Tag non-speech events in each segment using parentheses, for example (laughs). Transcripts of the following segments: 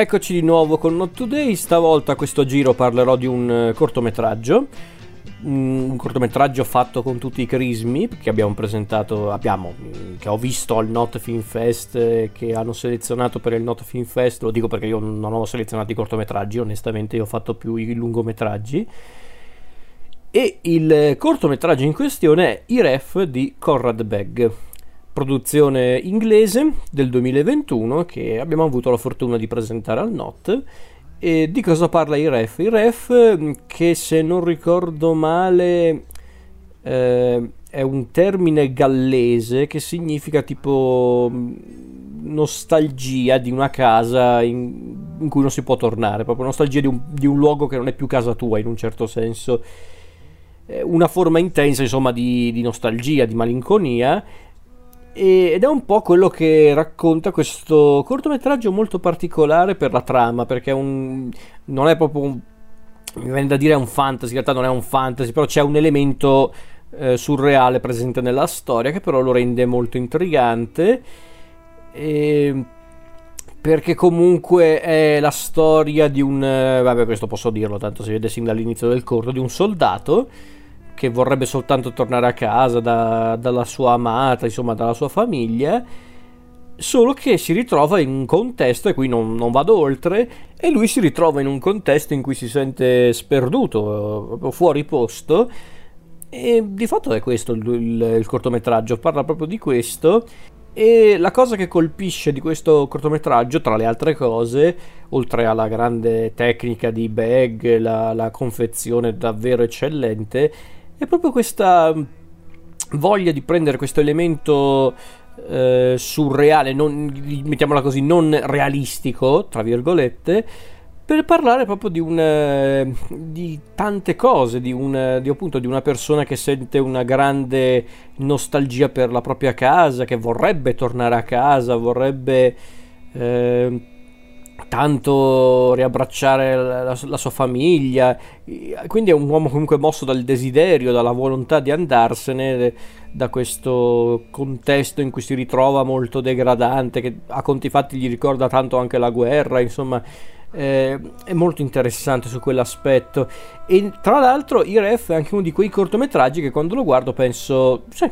Eccoci di nuovo con Not Today, stavolta a questo giro parlerò di un eh, cortometraggio, un cortometraggio fatto con tutti i crismi che abbiamo presentato, abbiamo, mm, che ho visto al Not Film Fest, eh, che hanno selezionato per il Not Film Fest, lo dico perché io non ho selezionato i cortometraggi, onestamente io ho fatto più i lungometraggi. E il cortometraggio in questione è I Ref di Conrad Begg, produzione inglese del 2021 che abbiamo avuto la fortuna di presentare al NOT. E di cosa parla i ref? I ref, che se non ricordo male eh, è un termine gallese che significa tipo nostalgia di una casa in, in cui non si può tornare, proprio nostalgia di un, di un, luogo che non è più casa tua in un certo senso. Una forma intensa, insomma, di, di nostalgia, di malinconia ed è un po' quello che racconta questo cortometraggio molto particolare per la trama, perché è un, non è proprio un, mi viene da dire un fantasy, in realtà non è un fantasy, però c'è un elemento eh, surreale presente nella storia che però lo rende molto intrigante. E perché comunque è la storia di un vabbè questo posso dirlo tanto si vede sin dall'inizio del corto di un soldato che vorrebbe soltanto tornare a casa da, dalla sua amata, insomma dalla sua famiglia, solo che si ritrova in un contesto, e qui non, non, vado oltre, e lui si ritrova in un contesto in cui si sente sperduto, fuori posto, e di fatto è questo il, il, il cortometraggio, parla proprio di questo. E la cosa che colpisce di questo cortometraggio, tra le altre cose, oltre alla grande tecnica di Bag, la, la confezione davvero eccellente, è proprio questa mm, voglia di prendere questo elemento eh, surreale, non, mettiamola così, non realistico, tra virgolette, per parlare proprio di, un, eh, di tante cose, di, un, di, appunto, di una persona che sente una grande nostalgia per la propria casa, che vorrebbe tornare a casa, vorrebbe... Eh, tanto riabbracciare la, la, sua famiglia, quindi è un uomo comunque mosso dal desiderio, dalla volontà di andarsene da questo contesto in cui si ritrova molto degradante, che a conti fatti gli ricorda tanto anche la guerra, insomma eh, è molto interessante su quell'aspetto. E tra l'altro i ref è anche uno di quei cortometraggi che quando lo guardo penso sì,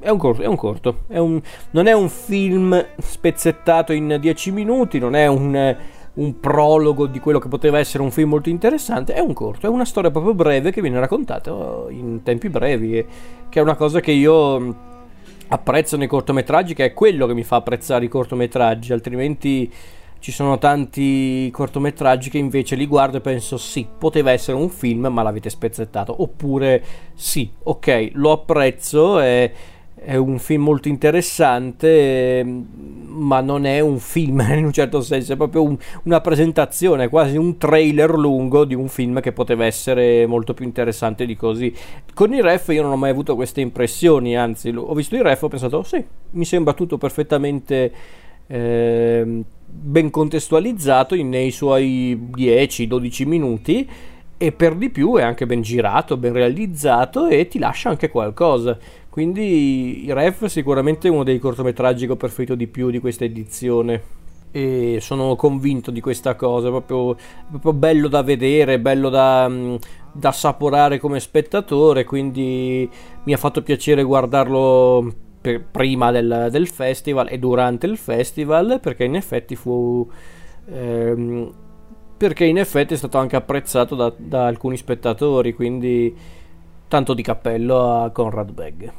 è un corto, è un corto è un, non è un film spezzettato in 10 minuti non è un, un prologo di quello che poteva essere un film molto interessante è un corto, è una storia proprio breve che viene raccontata in tempi brevi che è una cosa che io apprezzo nei cortometraggi che è quello che mi fa apprezzare i cortometraggi altrimenti ci sono tanti cortometraggi che invece li guardo e penso sì, poteva essere un film ma l'avete spezzettato. Oppure sì, ok, lo apprezzo, è, è un film molto interessante, ma non è un film (laughs) in un certo senso, è proprio un, una presentazione, quasi un trailer lungo di un film che poteva essere molto più interessante di così. Con i ref io non ho mai avuto queste impressioni, anzi ho visto i ref e ho pensato sì, mi sembra tutto perfettamente... Eh, ben contestualizzato nei suoi 10-12 minuti e per di più è anche ben girato, ben realizzato e ti lascia anche qualcosa. Quindi Ref è sicuramente uno dei cortometraggi che ho preferito di più di questa edizione e sono convinto di questa cosa, proprio, proprio bello da vedere, bello da, da assaporare come spettatore, quindi mi ha fatto piacere guardarlo prima del, del, festival e durante il festival perché in effetti fu ehm, perché in effetti è stato anche apprezzato da, da alcuni spettatori quindi tanto di cappello a Conrad Begg